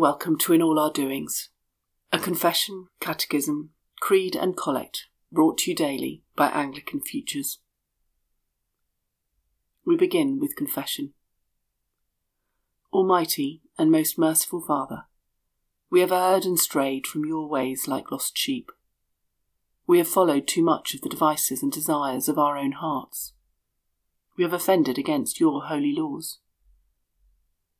welcome to In All Our Doings, a confession, catechism, creed, and collect brought to you daily by Anglican Futures. We begin with confession. Almighty and most merciful Father, we have erred and strayed from your ways like lost sheep. We have followed too much of the devices and desires of our own hearts. We have offended against your holy laws.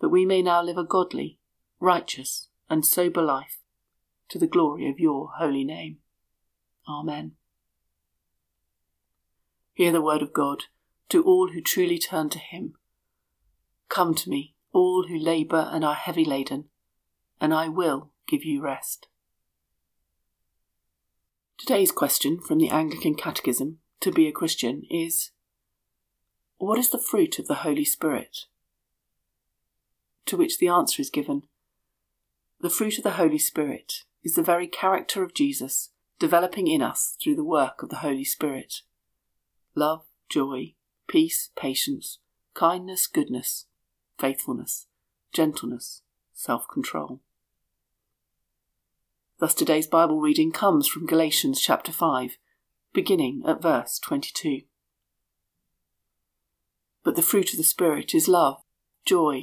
that we may now live a godly, righteous, and sober life, to the glory of your holy name. Amen. Hear the word of God to all who truly turn to him. Come to me, all who labour and are heavy laden, and I will give you rest. Today's question from the Anglican Catechism to be a Christian is What is the fruit of the Holy Spirit? To which the answer is given The fruit of the Holy Spirit is the very character of Jesus developing in us through the work of the Holy Spirit love, joy, peace, patience, kindness, goodness, faithfulness, gentleness, self control. Thus today's Bible reading comes from Galatians chapter 5, beginning at verse 22. But the fruit of the Spirit is love, joy,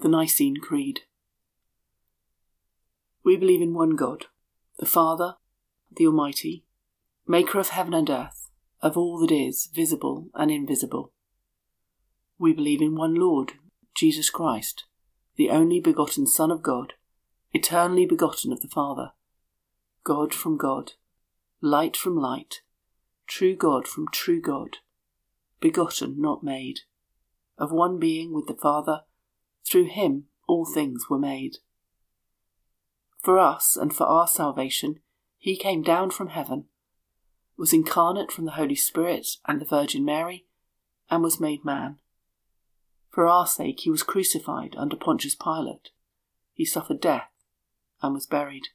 The Nicene Creed. We believe in one God, the Father, the Almighty, maker of heaven and earth, of all that is visible and invisible. We believe in one Lord, Jesus Christ the only begotten Son of God, eternally begotten of the Father, God from God, light from light, true God from true God, begotten, not made, of one being with the Father, through him all things were made. For us and for our salvation, he came down from heaven, was incarnate from the Holy Spirit and the Virgin Mary, and was made man for our sake he was crucified under Pontius Pilate. He suffered death and was buried.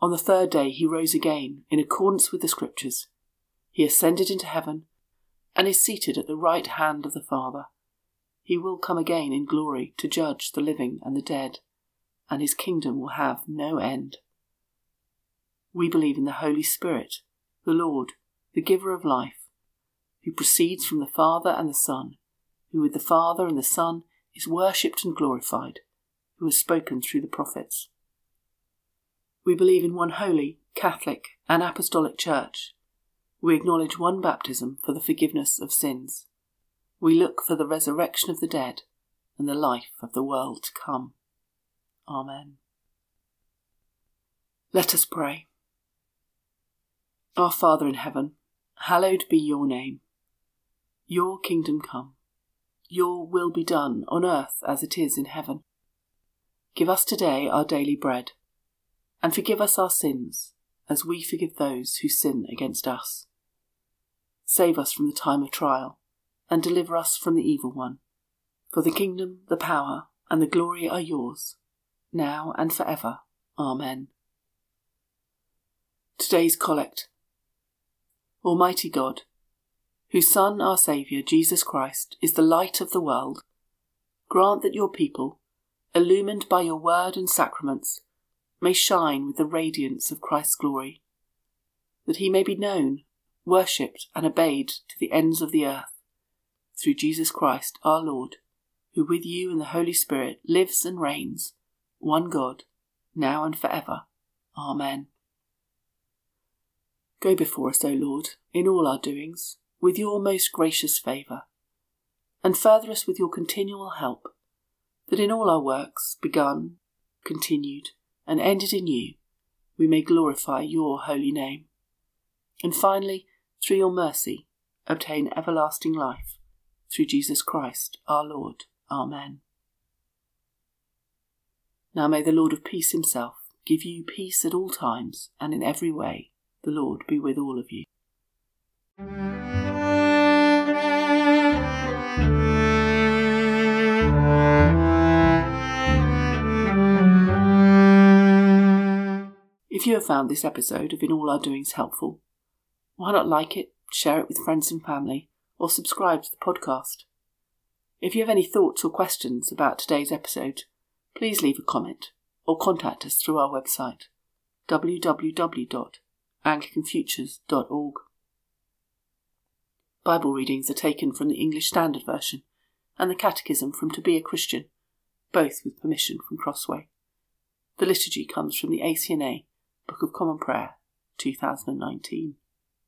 On the third day he rose again, in accordance with the Scriptures. He ascended into heaven and is seated at the right hand of the Father. He will come again in glory to judge the living and the dead, and his kingdom will have no end. We believe in the Holy Spirit, the Lord, the giver of life, who proceeds from the Father and the Son who with the Father and the Son is worshipped and glorified, who has spoken through the prophets. We believe in one holy, Catholic, and Apostolic Church. We acknowledge one baptism for the forgiveness of sins. We look for the resurrection of the dead and the life of the world to come. Amen. Let us pray. Our Father in heaven, hallowed be your name. Your kingdom come your will be done on earth as it is in heaven. Give us today our daily bread, and forgive us our sins as we forgive those who sin against us. Save us from the time of trial, and deliver us from the evil one. For the kingdom, the power, and the glory are yours, now and for ever. Amen. Today's Collect Almighty God, whose Son, our Saviour, Jesus Christ, is the light of the world, grant that your people, illumined by your word and sacraments, may shine with the radiance of Christ's glory, that he may be known, worshipped, and obeyed to the ends of the earth, through Jesus Christ our Lord, who with you and the Holy Spirit lives and reigns, one God, now and for ever. Amen. Go before us, O Lord, in all our doings, with your most gracious favour, and further us with your continual help, that in all our works, begun, continued, and ended in you, we may glorify your holy name. And finally, through your mercy, obtain everlasting life, through Jesus Christ our Lord. Amen. Now may the Lord of peace himself give you peace at all times and in every way. The Lord be with all of you. If you have found this episode of In All Our Doings helpful, why not like it, share it with friends and family, or subscribe to the podcast? If you have any thoughts or questions about today's episode, please leave a comment or contact us through our website www.anglicanfutures.org. Bible readings are taken from the English Standard Version and the Catechism from To Be a Christian, both with permission from Crossway. The liturgy comes from the ACNA Book of Common Prayer 2019.